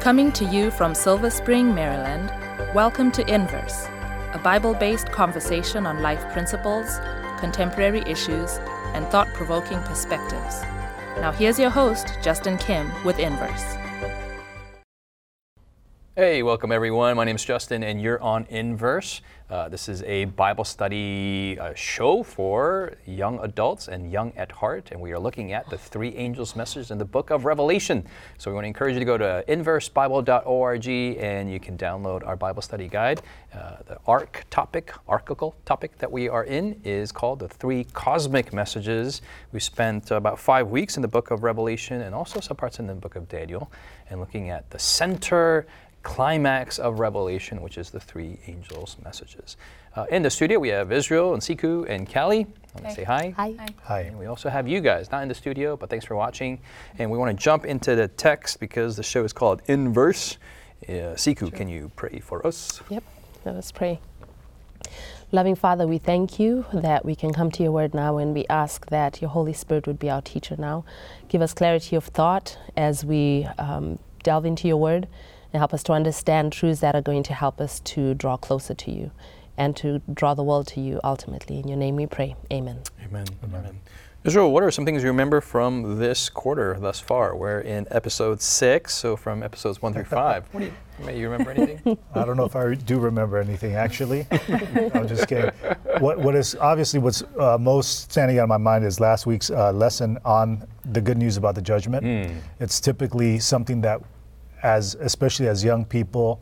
Coming to you from Silver Spring, Maryland, welcome to Inverse, a Bible based conversation on life principles, contemporary issues, and thought provoking perspectives. Now, here's your host, Justin Kim, with Inverse. Hey, welcome everyone. My name is Justin, and you're on Inverse. Uh, this is a Bible study uh, show for young adults and young at heart, and we are looking at the three angels' message in the book of Revelation. So we want to encourage you to go to inversebible.org and you can download our Bible study guide. Uh, the arc topic, archical topic that we are in is called the three cosmic messages. We spent about five weeks in the book of Revelation and also some parts in the book of Daniel, and looking at the center climax of Revelation, which is the three angels' messages. Uh, in the studio, we have Israel and Siku and Callie. I'm going to say hi. Hi. Hi. And we also have you guys, not in the studio, but thanks for watching. And we want to jump into the text because the show is called Inverse. Uh, Siku, can you pray for us? Yep. Let us pray. Loving Father, we thank you that we can come to your word now and we ask that your Holy Spirit would be our teacher now. Give us clarity of thought as we um, delve into your word and help us to understand truths that are going to help us to draw closer to you and to draw the world to you ultimately. In your name we pray. Amen. Amen. Amen. Israel, what are some things you remember from this quarter thus far? We're in episode six, so from episodes one through five. What do you, may you remember anything? I don't know if I do remember anything actually. I'm just kidding. What, what is obviously what's uh, most standing out in my mind is last week's uh, lesson on the good news about the judgment. Mm. It's typically something that, as especially as young people,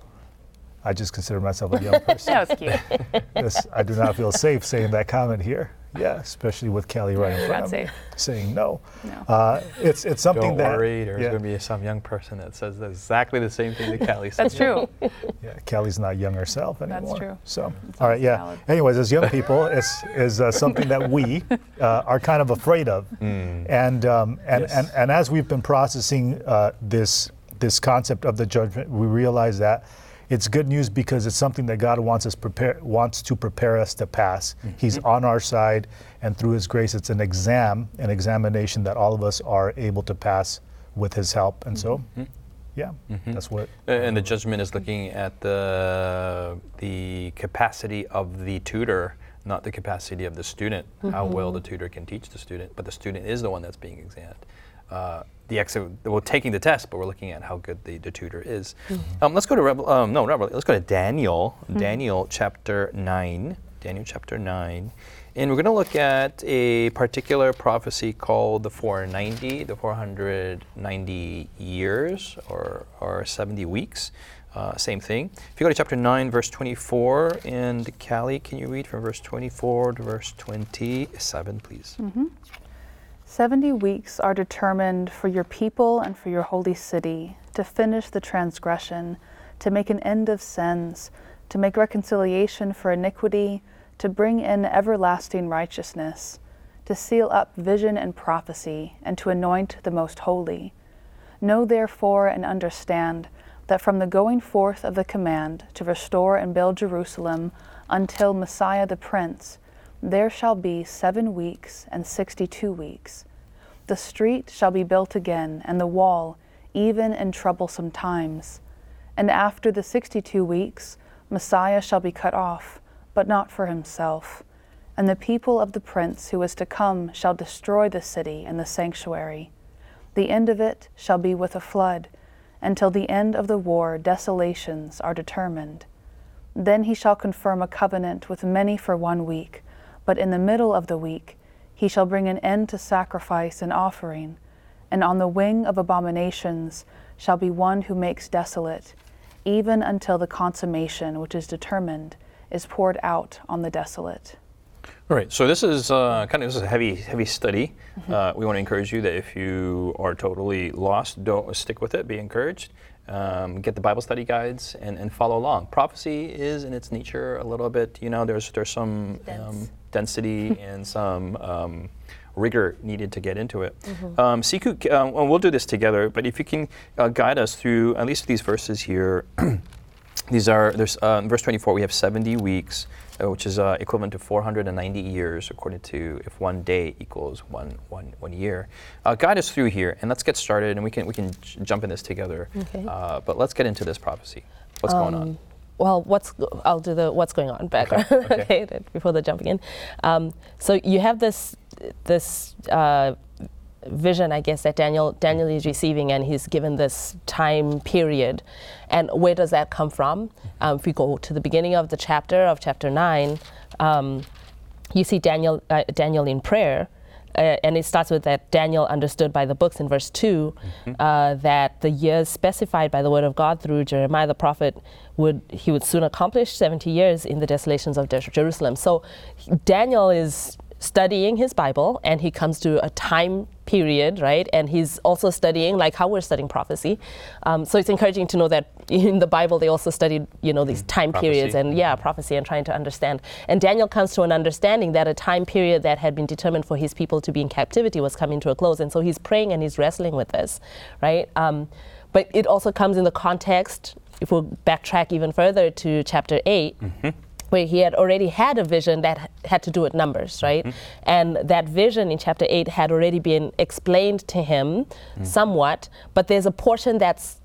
I just consider myself a young person. That was cute. This- I do not feel safe saying that comment here. Yeah, especially with Kelly right in front not of me safe. saying no. No. Uh, it's it's something Don't that worry, there's yeah, going to be some young person that says exactly the same thing that Callie said. That's true. Yeah, Kelly's not young herself anymore. That's true. So, It's all right, yeah. valid. Anyways, as young people, it's is uh, something that we uh, are kind of afraid of, and um, and, Yes. and and as we've been processing uh, this this concept of the judgment, we realize that it's good news because it's something that God wants us prepare wants to prepare us to pass. Mm-hmm. He's on our side, and through His grace, it's an exam, an examination that all of us are able to pass with His help. And so, mm-hmm. yeah, mm-hmm. that's what. And the judgment is looking at the the capacity of the tutor, not the capacity of the student. How well the tutor can teach the student, but the student is the one that's being examined. Uh, the ex- we're taking the test, but we're looking at how good the, the tutor is. Um, let's go to Revel- um, no, Revel- let's go to Daniel. Daniel chapter nine. Daniel chapter nine. And we're going to look at a particular prophecy called the 490, the 490 years or, or 70 weeks. Uh, same thing. If you go to chapter 9, verse 24, and Callie, can you read from verse 24 to verse 27, please? 70 weeks are determined for your people and for your holy city to finish the transgression, to make an end of sins, to make reconciliation for iniquity, to bring in everlasting righteousness, to seal up vision and prophecy, and to anoint the most holy. Know therefore and understand that from the going forth of the command to restore and build Jerusalem until Messiah the Prince, there shall be seven weeks and sixty two weeks. The street shall be built again, and the wall, even in troublesome times. And after the sixty two weeks, Messiah shall be cut off, but not for himself. And the people of the prince who is to come shall destroy the city and the sanctuary. The end of it shall be with a flood. Until the end of the war, desolations are determined. Then he shall confirm a covenant with many for one week, but in the middle of the week he shall bring an end to sacrifice and offering, and on the wing of abominations shall be one who makes desolate, even until the consummation which is determined is poured out on the desolate. All right, so this is uh, kind of this is a heavy, heavy study. Uh, we want to encourage you that if you are totally lost, don't stick with it. Be encouraged. Um, get the Bible study guides and, and follow along. Prophecy is, in its nature, a little bit. You know, there's there's some um, density and some um, rigor needed to get into it. Um, Siku, uh, well, we'll do this together. But if you can uh, guide us through at least these verses here. These are there's uh, in verse 24 we have 70 weeks uh, which is uh, equivalent to 490 years, according to if one day equals one, one, one year. Uh, guide us through here, and let's get started, and we can, we can j- jump in this together. Okay. Uh, but let's get into this prophecy. What's going on? Well, what's I'll do the what's going on background okay. okay, that- before the jumping in. Um, so you have this this uh, vision, I guess, that Daniel Daniel is receiving, and he's given this time period. And where does that come from? Um, if we go to the beginning of the chapter of chapter nine, um, you see Daniel uh, Daniel in prayer. Uh, and it starts with that Daniel understood by the books in verse 2 uh, that the years specified by the word of God through Jeremiah the prophet would he would soon accomplish 70 years in the desolations of Jerusalem. So Daniel is studying his Bible and he comes to a time period, right? And he's also studying like how we're studying prophecy. Um, so it's encouraging to know that in the Bible they also studied, you know, these time periods and yeah, prophecy and trying to understand. And Daniel comes to an understanding that a time period that had been determined for his people to be in captivity was coming to a close. And so he's praying and he's wrestling with this, right? Um, but it also comes in the context, if we backtrack even further to chapter 8, where he had already had a vision that had to do with numbers, mm-hmm. right? And that vision in chapter 8 had already been explained to him mm. somewhat, but there's a portion that's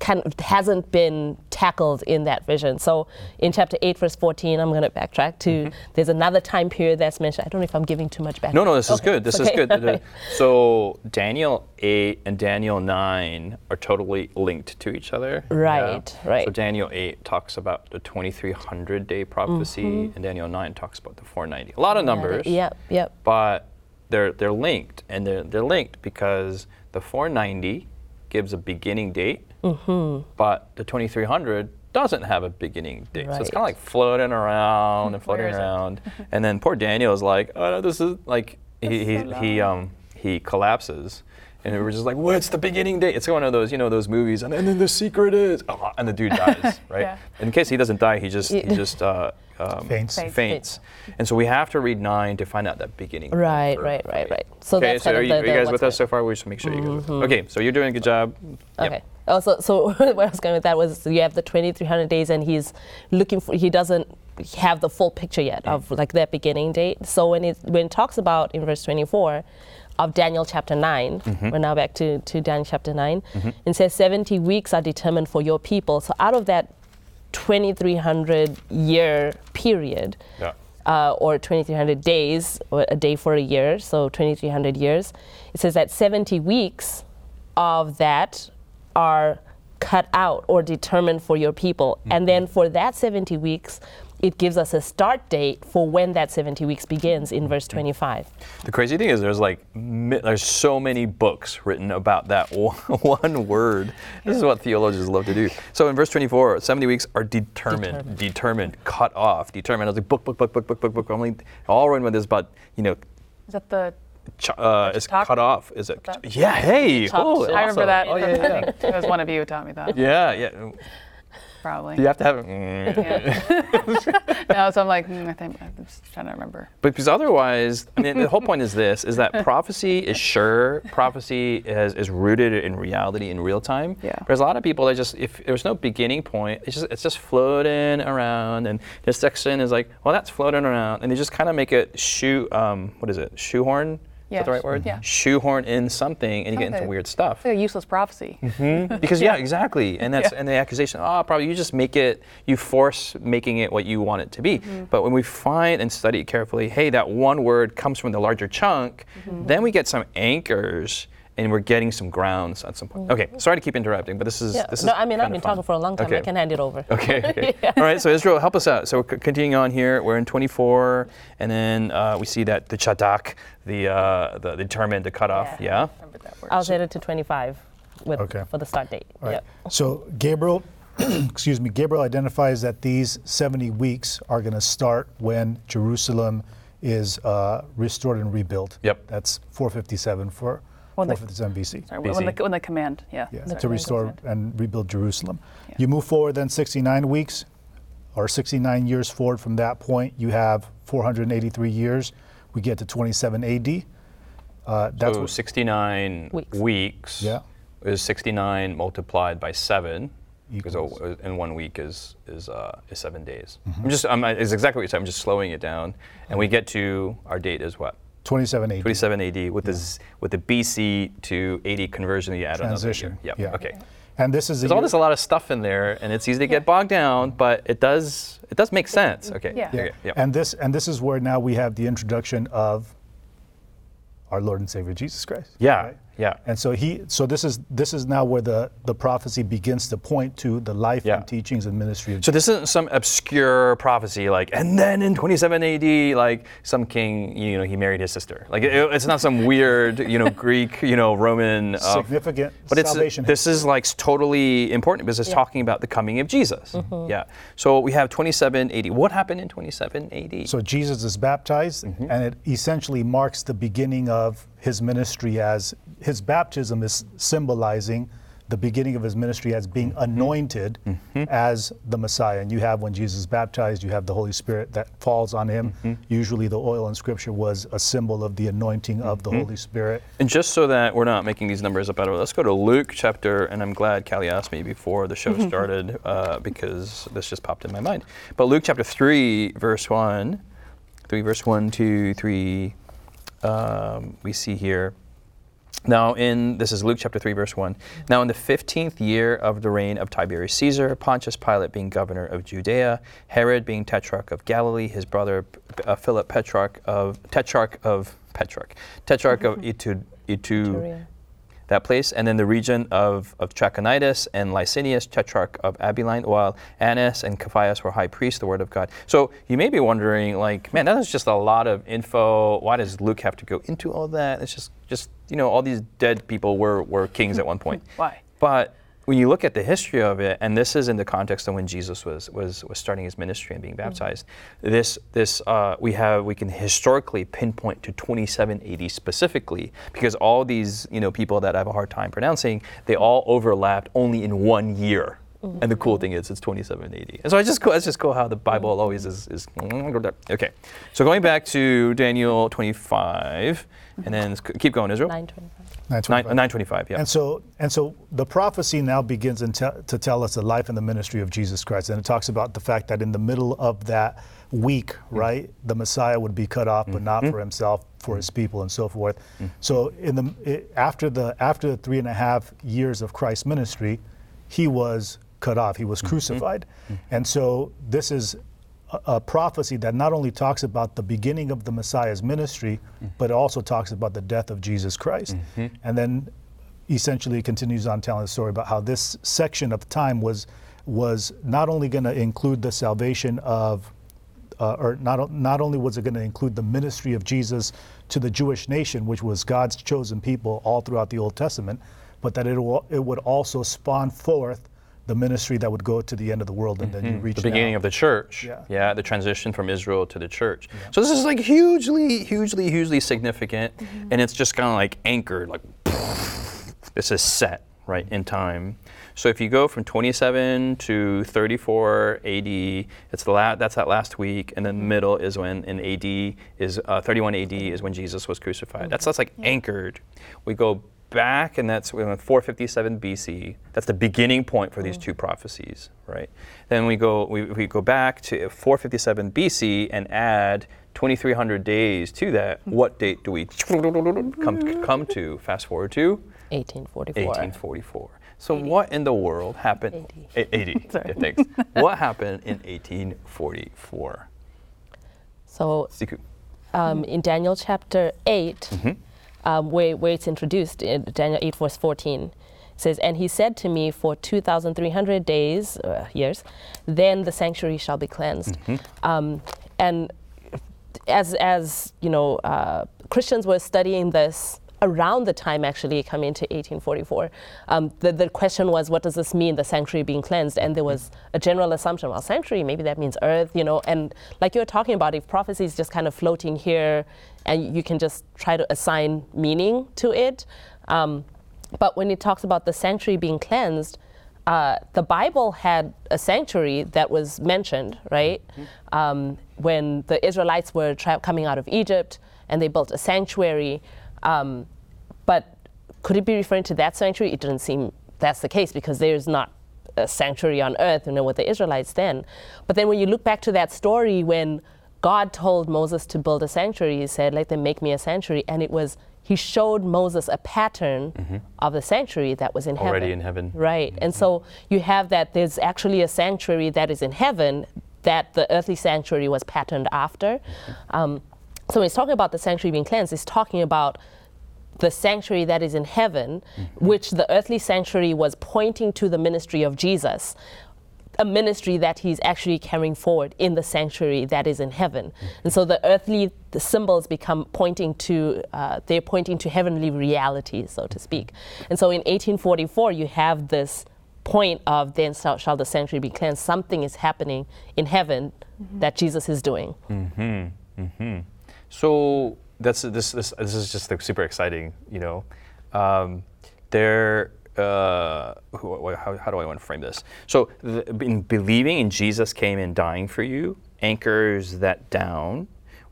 kind of hasn't been tackled in that vision. So in chapter 8 verse 14, I'm going to backtrack to there's another time period that's mentioned. I don't know if I'm giving too much back. No, no, this is good. This okay, is good. So Daniel 8 and Daniel 9 are totally linked to each other. Right, right. So Daniel 8 talks about the 2300 day prophecy, Mm-hmm. and Daniel 9 talks about the 490. A lot of numbers. Yep, yep. But they're, they're linked, and they're, they're linked because the 490 gives a beginning date, Mm-hmm. but the 2300 doesn't have a beginning date. So it's kind of like floating around and floating Where is it? around. and then poor Daniel is like, oh no, this is like he he, he um he collapses. And we're just like, what's the beginning date? It's one of those, you know, those movies, and, then the secret is, oh, and the dude dies, right? Yeah. In case he doesn't die, he just he just uh, um, Faints. Faints. faints. And so we have to read nine to find out that beginning. Right, for- right, for right, right. So okay, that's so kind are of you, the- are you guys with us going- so far? We just make sure you guys. With. Okay, so you're doing a good job. Yep. Okay. Oh, so, so where I was going with that was you have the 2,300 days, and he's looking for. He doesn't have the full picture yet of like that beginning date. So when it when it talks about in verse 24 of Daniel chapter 9, we're now back to to Daniel chapter 9, and says 70 weeks are determined for your people. So out of that 2,300 year period. Yeah. uh, or 2,300 days, or a day for a year, so 2,300 years. It says that 70 weeks of that are cut out or determined for your people. And then for that 70 weeks, it gives us a start date for when that 70 weeks begins in verse 25. The crazy thing is, there's like there's so many books written about that one, one word. This is what theologians love to do. So in verse 24, 70 weeks are determined, determined, cut off, determined. I was like book, book, book, book, book, book, book. I'm like, all written with this, but you know, Is that the? ch- uh, it's Talk- cut off. Is it? that? Yeah. Hey. Chop oh, suey. I remember that. Oh yeah, yeah. I think it was one of you who taught me that. Yeah, yeah. Probably. You have to have it. mm. no, so I'm like, mm, I think I'm just trying to remember. But because otherwise, I mean, the whole point is this: is that prophecy is sure, prophecy is, is rooted in reality in real time. Yeah. There's a lot of people that just, if there's no beginning point, it's just it's just floating around, and this section is like, well, that's floating around, and they just kind of make it shoe, um, what is it, shoehorn? Is Yeah, that the right word? yeah. Shoehorn in something, and you get into weird stuff. Like a useless prophecy. Mm-hmm. Because yeah, exactly, and that's Yeah. and the accusation. Oh, probably you just make it, you force making it what you want it to be. Mm-hmm. But when we find and study it carefully, hey, that one word comes from the larger chunk, mm-hmm. then we get some anchors, and we're getting some grounds at some point. Okay, sorry to keep interrupting, but this is Yeah. this is. no, I mean, I've been talking for a long time. I can hand it over. Okay. okay. All right. So Israel, help us out. So we're c- continuing on here. We're in 24, and then uh, we see that the chadak, the uh, the determined, the cutoff. Yeah. Yeah. Remember that word. I was headed to 25 with, Okay. for the start date. All right. Yep. So Gabriel, excuse me, Gabriel identifies that these 70 weeks are going to start when Jerusalem is uh, restored and rebuilt. Yep. That's 457 for When the- 457 BC. Sorry, when the, when the command, yeah. Yeah, sorry, to when restore and rebuild Jerusalem. Yeah. You move forward then 69 weeks, or 69 years forward from that point, you have 483 years. We get to 27 AD. Uh, that's so 69 Weeks. weeks Yeah. is 69 multiplied by 7. Because in one week is is uh, is seven days. Mm-hmm. I'm just I'm, it's exactly what you said. I'm just slowing it down, and we get to our date is what 27 AD. 27 AD with the z- with the BC to AD conversion. You add Transition, another year. Yep. yeah. Okay. And this is There's the all this a lot of stuff in there, and it's easy to get bogged down, but it does it does make sense. Okay. Yeah. Okay. Yeah. And this and this is where now we have the introduction of our Lord and Savior Jesus Christ. Yeah. right? Yeah. And so he so this is this is now where the the prophecy begins to point to the life Yeah. and teachings and ministry of Jesus. So this isn't some obscure prophecy like, and then in 27 AD, like some king, you know, he married his sister. Like it, it's not some weird, you know, Greek, you know, Roman. Uh, significant but it's salvation. this is like totally important because it's talking about the coming of Jesus. Yeah. So we have 27 AD. What happened in 27 AD? So Jesus is baptized, Mm-hmm. and it essentially marks the beginning of his ministry as his baptism is symbolizing the beginning of his ministry as being Mm-hmm. anointed as the Messiah. And you have when Jesus is baptized, you have the Holy Spirit that falls on him. Mm-hmm. Usually, the oil in Scripture was a symbol of the anointing of Mm-hmm. the Holy Spirit. And just so that we're not making these numbers up out of it, let's go to Luke chapter, and I'm glad Callie asked me before the show started uh, because this just popped in my mind. But Luke chapter 3, verse 1, 3, verse 1, 2, 3, um, we see here. Now, in this is Luke chapter 3, verse 1. Now, in the 15th year of the reign of Tiberius Caesar, Pontius Pilate being governor of Judea, Herod being tetrarch of Galilee, his brother uh, Philip Petrarch of tetrarch of Petrarch, tetrarch of Itu, Itu. That place, and then the region of, of Trachonitis and Lysanias, tetrarch of Abilene, while Annas and Caiaphas were high priests, the word of God. So you may be wondering, like, man, that is just a lot of info. Why does Luke have to go into all that? It's just, just you know, all these dead people were, were kings at one point. Why? But when you look at the history of it, and this is in the context of when Jesus was was, was starting his ministry and being mm-hmm. baptized, this this uh, we have we can historically pinpoint to 27 AD specifically because all these you know people that I have a hard time pronouncing, they mm-hmm. all overlapped only in one year. Mm-hmm. And the cool thing is, it's 2780. And so I just go, it's just cool how the Bible always is, is. Okay. So going back to Daniel 25, and then keep going, Israel. 925. Nine- 925. 925, yeah. And so, and so, the prophecy now begins in te- to tell us the life and the ministry of Jesus Christ, and it talks about the fact that in the middle of that week, mm. right, the Messiah would be cut off, but not mm-hmm. for himself, for his mm. people, and so forth. Mm. So, in the it, after the after the three and a half years of Christ's ministry, he was cut off. He was mm-hmm. crucified, mm-hmm. and so this is a, a prophecy that not only talks about the beginning of the Messiah's ministry, but also talks about the death of Jesus Christ. And then essentially continues on telling the story about how this section of time was was not only going to include the salvation of uh, or not, not only was it going to include the ministry of Jesus to the Jewish nation, which was God's chosen people all throughout the Old Testament, but that it, will, it would also spawn forth the ministry that would go to the end of the world and then you mm-hmm. reach the beginning now. of the church. Yeah. the transition from Israel to the church. So this is like hugely, hugely, hugely significant, mm-hmm. and it's just kind of like anchored, like this is set right in time. So if you go from 27 to 34 AD, it's the la- that's that last week, and then the middle is when in AD is uh, 31 AD is when Jesus was crucified. That's mm-hmm. that's like anchored. We go back, and that's 457 BC. That's the beginning point for these two prophecies, right? Then we go we, we go back to 457 BC and add 2,300 days to that. What date do we come come to? Fast forward to 1844. 1844. So what in the world happened? A- 80. Sorry. Yeah, thanks. what happened in 1844? So um, in Daniel chapter 8, Mm-hmm. Um, where, where it's introduced, in Daniel 8, verse 14, it says, And he said to me, For 2,300 days, uh, years, then the sanctuary shall be cleansed. Mm-hmm. Um, and as, as you know, uh, Christians were studying this around the time actually coming to 1844. Um, the, the question was, what does this mean, the sanctuary being cleansed? And there was a general assumption, well, sanctuary, maybe that means earth, you know. And like you were talking about, if prophecy is just kind of floating here and you can just try to assign meaning to it. Um, but when it talks about the sanctuary being cleansed, uh, the Bible had a sanctuary that was mentioned, right? Um, when the Israelites were tra- coming out of Egypt and they built a sanctuary. Um, but could it be referring to that sanctuary? It didn't seem that's the case because there's not a sanctuary on earth, you know, with the Israelites then. But then when you look back to that story when God told Moses to build a sanctuary, he said, Let them make me a sanctuary. And it was, he showed Moses a pattern of the sanctuary that was in Mm-hmm. Already heaven. in heaven. Right. And so you have that there's actually a sanctuary that is in heaven that the earthly sanctuary was patterned after. Um, so when he's talking about the sanctuary being cleansed, he's talking about the sanctuary that is in heaven, mm-hmm. which the earthly sanctuary was pointing to the ministry of Jesus, a ministry that he's actually carrying forward in the sanctuary that is in heaven. Mm-hmm. And so the earthly the symbols become pointing to, uh, they're pointing to heavenly realities, so to speak. Mm-hmm. And so in 1844, you have this point of then shall, shall the sanctuary be cleansed. Something is happening in heaven that Jesus is doing. So that's this this this is just like super exciting, you know. Um, there, uh, how, how do I want to frame this? So, the, in believing in Jesus came and dying for you anchors that down.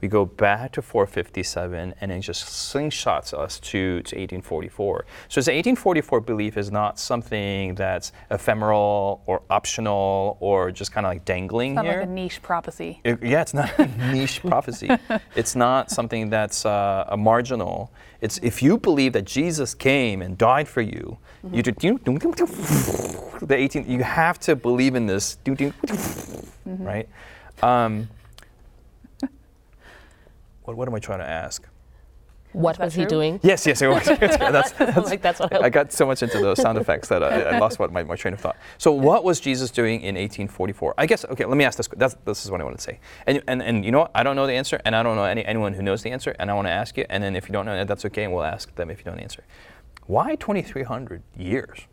We go back to 457 and it just slingshots us to, to 1844. So, the 1844 belief is not something that's ephemeral or optional or just kind of like dangling Not here. like a niche prophecy. It- yeah, it's not a niche prophecy. It's not something that's uh, a marginal. It's if you believe that Jesus came and died for you, you do, you the 18. You have to believe in this, right? Um, what, what am I trying to ask? What that was he doing? Yes, yes, it was. that's, I'm like, that's what I, I got so much into those sound effects that I, I lost what my, my train of thought. So, what was Jesus doing in 1844? I guess. Okay, let me ask this. That's, this is what I want to say. And, and and you know what? I don't know the answer, and I don't know any, anyone who knows the answer, and I want to ask you. And then if you don't know, it, that's okay, and we'll ask them if you don't answer. Why 2,300 years?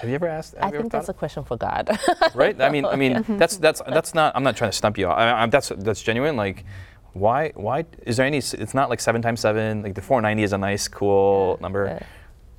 Have you ever asked? I think that's a question for God. right? I mean, I mean, that's that's that's not. I'm not trying to stump you. I, I, that's that's genuine. Like, why why is there any? It's not like seven times seven. Like the 490 is a nice, cool number. Yeah.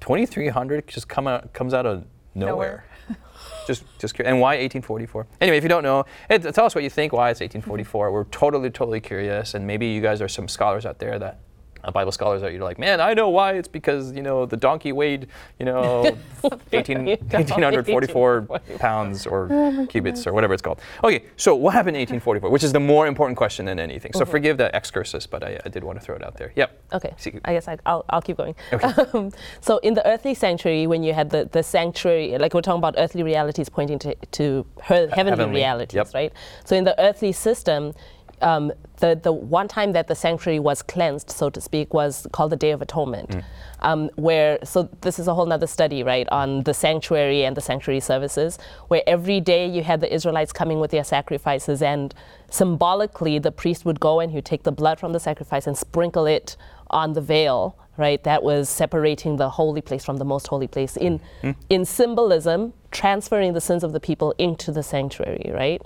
2300 just come out comes out of nowhere. Nowhere. just just cur- and why 1844? Anyway, if you don't know, eh, tell us what you think. Why it's 1844? We're totally totally curious, and maybe you guys are some scholars out there that. Uh, Bible scholars that you're like, man, I know why. It's because you know the donkey weighed, you know, 18, 1844 pounds or cubits or whatever it's called. Okay, so what happened in 1844, which is the more important question than anything. So forgive the excursus, but I, I did want to throw it out there. Yep. Okay, See- I guess I, I'll, I'll keep going. Okay. Um, so in the earthly sanctuary, when you had the, the sanctuary, like we're talking about earthly realities pointing to, to he- heavenly, heavenly, realities, yep. right? So in the earthly system, um, the, the one time that the sanctuary was cleansed, so to speak, was called the Day of Atonement. Mm. Um, where, so this is a whole nother study, right, on the sanctuary and the sanctuary services, where every day you had the Israelites coming with their sacrifices, and symbolically the priest would go and he'd take the blood from the sacrifice and sprinkle it on the veil, right? That was separating the holy place from the most holy place in in symbolism, transferring the sins of the people into the sanctuary, right?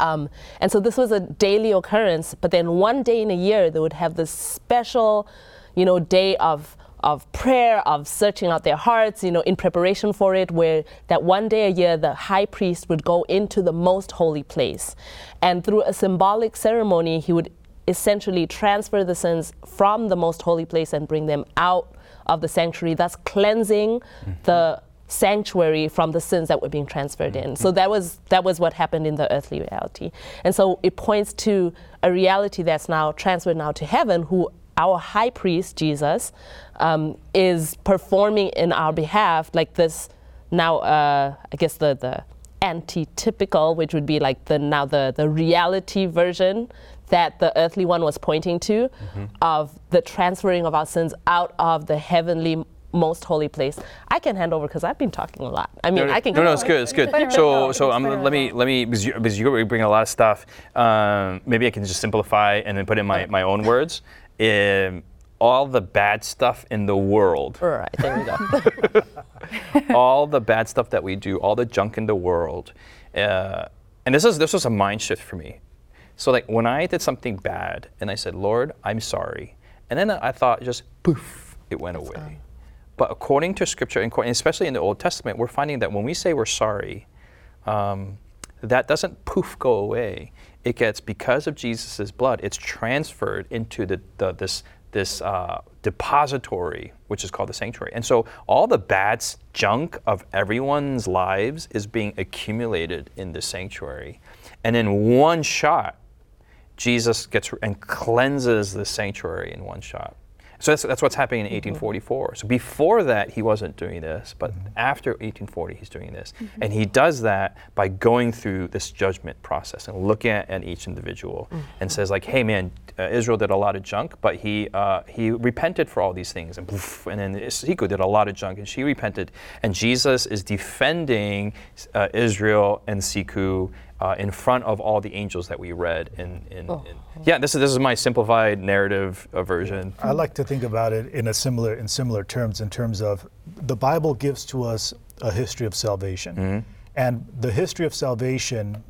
Um, and so this was a daily occurrence, but then one day in a year they would have this special, you know, day of of prayer, of searching out their hearts, you know, in preparation for it, where that one day a year the high priest would go into the most holy place. And through a symbolic ceremony, he would essentially transfer the sins from the most holy place and bring them out of the sanctuary, thus cleansing the sanctuary from the sins that were being transferred in. So that was that was what happened in the earthly reality. And so it points to a reality that's now transferred now to heaven, who our high priest Jesus um, is performing in our behalf, like this now. Uh, I guess the the anti-typical, which would be like the now the the reality version that the earthly one was pointing to of the transferring of our sins out of the heavenly most holy place. I can hand over because I've been talking a lot. I mean, no, I can. no, no, it's good, it's good. So, so um, Explain let me, let me, because you, because you bring a lot of stuff. Um, maybe I can just simplify and then put in my, my own words. Um, all the bad stuff in the world, All right, there we go. all the bad stuff that we do, all the junk in the world, uh, and this is this was a mind shift for me. So like when I did something bad and I said, Lord, I'm sorry, and then I thought just poof, it went away. But according to Scripture, and especially in the Old Testament, we're finding that when we say we're sorry, um, that doesn't poof go away. It gets because of Jesus' blood, it's transferred into the, the this this uh, depository, which is called the sanctuary. And so all the bad junk of everyone's lives is being accumulated in the sanctuary. And in one shot, Jesus gets and cleanses the sanctuary in one shot. So that's, that's what's happening in 1844. So before that, he wasn't doing this, but after 1840, he's doing this. And he does that by going through this judgment process and looking at, at each individual and says, like, hey, man, uh, Israel did a lot of junk, but he, uh, he repented for all these things. And, poof, and then Siku did a lot of junk, and she repented. And Jesus is defending uh, Israel and Siku uh, in front of all the angels that we read in, in, in yeah this is this is my simplified narrative uh, version I like to think about it in a similar in similar terms in terms of the Bible gives to us a history of salvation. And the history of salvation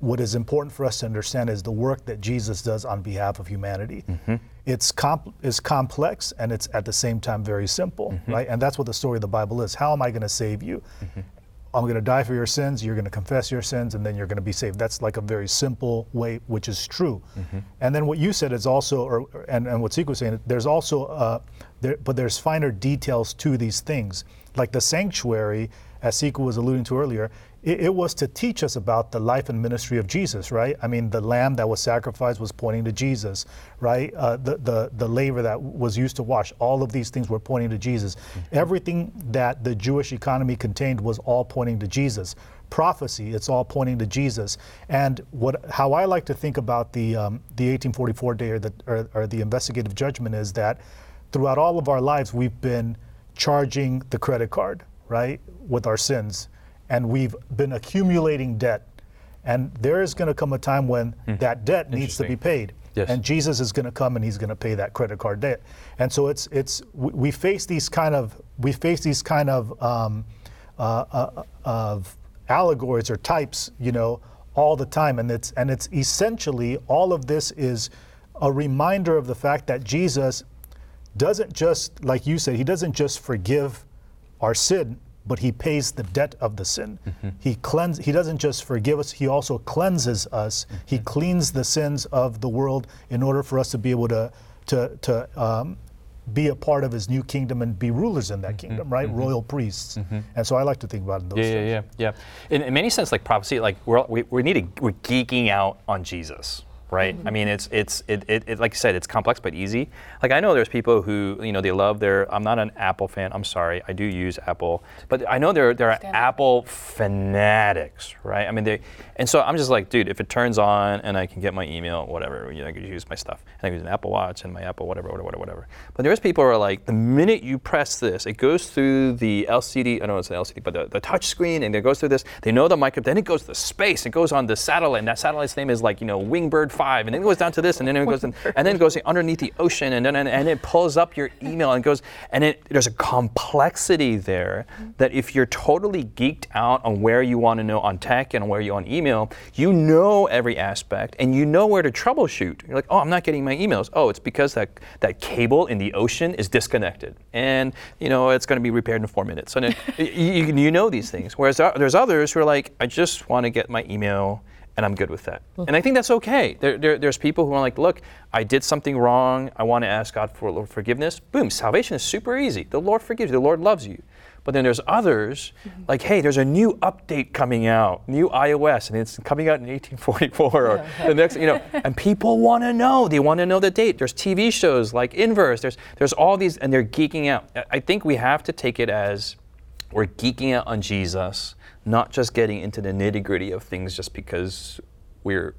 what is important for us to understand is the work that Jesus does on behalf of humanity. It's comp- it's complex and it's at the same time very simple, right? And that's what the story of the Bible is. How am I going to save you? I'm going to die for your sins, you're going to confess your sins, and then you're going to be saved. That's like a very simple way, which is true. And then what you said is also, or, and, and what Siku was saying, there's also, uh, there, but there's finer details to these things. Like the sanctuary, as Siku was alluding to earlier, it, it was to teach us about the life and ministry of Jesus, right? I mean, the lamb that was sacrificed was pointing to Jesus, right? Uh, the, the, the laver that was used to wash, all of these things were pointing to Jesus. Everything that the Jewish economy contained was all pointing to Jesus. Prophecy, it's all pointing to Jesus. And what, how I like to think about the, um, the 1844 day or the, or, or the investigative judgment is that throughout all of our lives, we've been charging the credit card, right, with our sins. And we've been accumulating debt. And there is going to come a time when that debt needs to be paid. Yes. And Jesus is going to come and he's going to pay that credit card debt. And so it's it's we, we face these kind of we face these kind of um, uh, uh, of allegories or types, you know, all the time. And it's and it's essentially all of this is a reminder of the fact that Jesus doesn't just like you said he doesn't just forgive our sin but he pays the debt of the sin. Mm-hmm. He cleanse he doesn't just forgive us he also cleanses us. He mm-hmm. cleans the sins of the world in order for us to be able to to to um, be a part of his new kingdom and be rulers in that mm-hmm. kingdom right? Royal priests. And so i like to think about it in those yeah, yeah, yeah, yeah. In, in many sense, like prophecy, like we're we, we need to, we're geeking out on Jesus, right? Mm-hmm. I mean, it's it's it, it, it like you said, it's complex but easy. Like I know there's people who you know they love their. I'm not an Apple fan. I'm sorry, I do use Apple, but I know there there are Apple fanatics, right? I mean they, and so I'm just like, dude, if it turns on and I can get my email, whatever, you know, I could use my stuff, and I can use an Apple Watch and my Apple whatever, whatever, whatever, whatever. But there's people who are like, the minute you press this, it goes through the LCD. I don't know it's an LCD, but the, the touch screen, and it goes through this. They know the micro. Then it goes to the space. It goes on the satellite, and that satellite's name is like you know Wingbird Five, and then it goes down to this, and then it goes, in, and then it goes underneath the ocean, and then and, and it pulls up your email and goes, and it there's a complexity there that if you're totally geeked out on where you want to know on tech and where you on email, you know every aspect, and you know where to troubleshoot. You're like, oh, I'm not getting my emails. Oh, it's because that that cable in the ocean is disconnected, and you know it's going to be repaired in four minutes. And you you know these things. Whereas there's others who are like, I just want to get my email and I'm good with that. Mm-hmm. And I think that's okay. There, there, there's people who are like, look, I did something wrong. I want to ask God for forgiveness. Boom, salvation is super easy. The Lord forgives you. The Lord loves you. But then there's others, mm-hmm. like, hey, there's a new update coming out, new iOS, and it's coming out in 1844 or the next, you know, and people want to know. They want to know the date. There's TV shows like Inverse. There's, there's all these, and they're geeking out. I think we have to take it as we're geeking out on Jesus, not just getting into the nitty gritty of things just because we're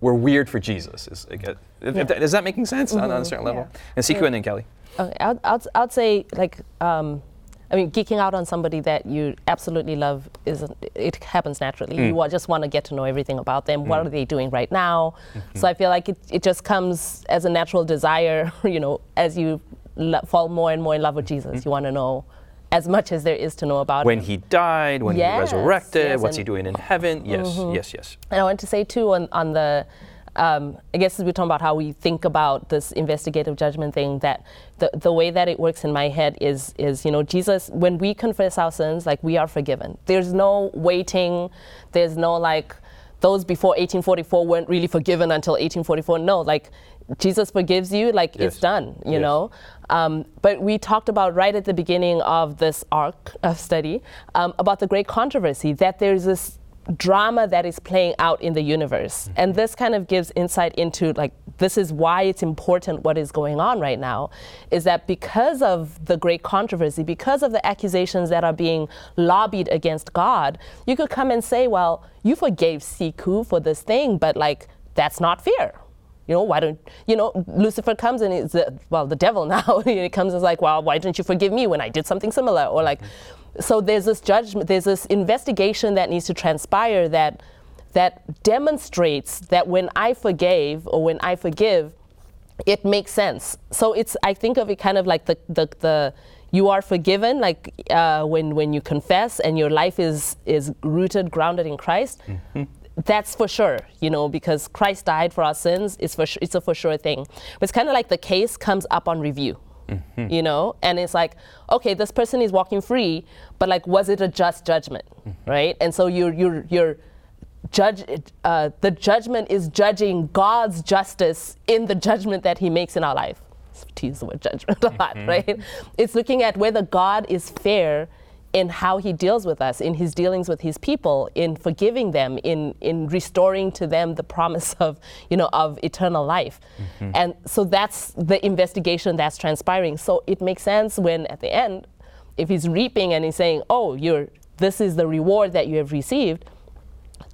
we're weird for Jesus. Is, like, if- if that- is that making sense on, on a mm-hmm. certain level? And Siku and then Kelly. Okay, I'd, I'd, I'd say like um, I mean geeking out on somebody that you absolutely love is it happens naturally. You mm. just want to get to know everything about them. What mm. are they doing right now? Mm-hmm. So I feel like it, it just comes as a natural desire. You know, as you lo- fall more and more in love with Jesus, mm-hmm. you want to know as much as there is to know about it. When him. he died, when Yes, he resurrected, yes, what's he doing in heaven? Yes, yes, yes. And I want to say too on, on the, um, I guess as we're talking about how we think about this investigative judgment thing. That the the way that it works in my head is is you know Jesus when we confess our sins, like we are forgiven. There's no waiting. There's no like. Those before 1844 weren't really forgiven until 1844. No, like Jesus forgives you, like Yes. it's done, you Yes. know. Um, but we talked about right at the beginning of this arc of study um, about the great controversy that there's this drama that is playing out in the universe, mm-hmm. and this kind of gives insight into like this is why it's important what is going on right now, is that because of the great controversy, because of the accusations that are being lobbied against God, you could come and say, well, you forgave Siku for this thing, but like that's not fair. You know, why don't you know? Lucifer comes and is the, well, the devil now. he comes and is like, well, why didn't you forgive me when I did something similar? Or like, mm-hmm. So there's this judgment, there's this investigation that needs to transpire that that demonstrates that when I forgave or when I forgive, it makes sense. So it's I think of it kind of like the the, the you are forgiven, like uh, when when you confess and your life is is rooted, grounded in Christ. That's for sure, you know, because Christ died for our sins. It's for it's a for sure thing. But it's kind of like the case comes up on review, Mm-hmm. you know, and it's like, okay, this person is walking free, but like, was it a just judgment, mm-hmm. right? And so you're you're you're judge uh, the judgment is judging God's justice in the judgment that He makes in our life. To use the word judgment a lot, mm-hmm. right? It's looking at whether God is fair in how He deals with us, in His dealings with His people, in forgiving them, in in restoring to them the promise of you know of eternal life, mm-hmm. and so that's the investigation that's transpiring. So it makes sense when at the end, if He's reaping and He's saying, "Oh, you're this is the reward that you have received."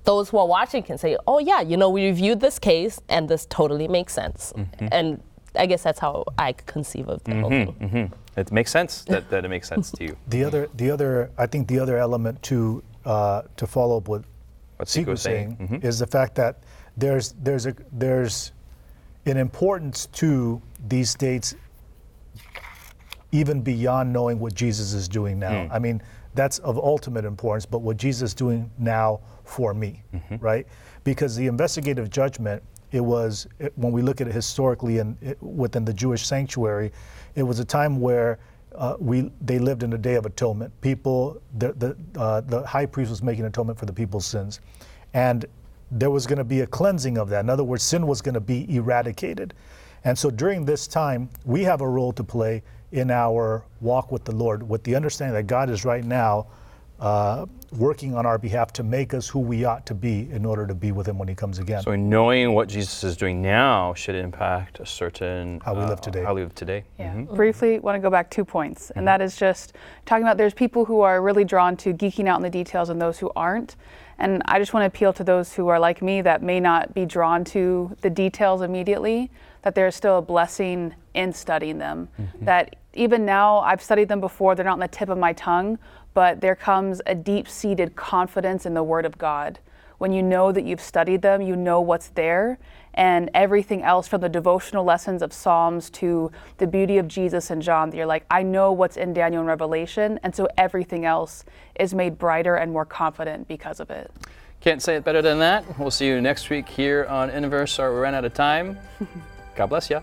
those who are watching can say, "Oh yeah, you know, we reviewed this case, and this totally makes sense." Mm-hmm. And I guess that's how I conceive of the whole thing. hmm It makes sense that, that it makes sense to you. The other, the other, I think the other element to uh, to follow up with What Seek Seek was was saying. saying Mhm. is the fact that there's there's a there's an importance to these states even beyond knowing what Jesus is doing now. Hmm. I mean, that's of ultimate importance, but what Jesus is doing now for me, Mm-hmm. right? Because the investigative judgment, it was it, when we look at it historically and it, within the Jewish sanctuary, it was a time where uh, we they lived in a day of atonement. People, the the uh, the high priest was making atonement for the people's sins, and there was going to be a cleansing of that. In other words, sin was going to be eradicated. And so during this time, we have a role to play in our walk with the Lord, with the understanding that God is right now uh, working on our behalf to make us who we ought to be in order to be with Him when He comes again. So knowing what Jesus is doing now should impact a certain How we live today. How we live today. Yeah. Mhm. Briefly, want to go back two points, and that is just talking about there's people who are really drawn to geeking out in the details and those who aren't. And I just want to appeal to those who are like me that may not be drawn to the details immediately, that there's still a blessing in studying them. That even now, I've studied them before, they're not on the tip of my tongue, but there comes a deep seated confidence in the Word of God when you know that you've studied them, you know what's there, and everything else from the devotional lessons of Psalms to the beauty of Jesus and John, that you're like, I know what's in Daniel and Revelation, and so everything else is made brighter and more confident because of it. Can't say it better than that. We'll see you next week here on Inverse. Sorry, we ran out of time. God bless you.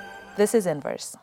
this is Inverse.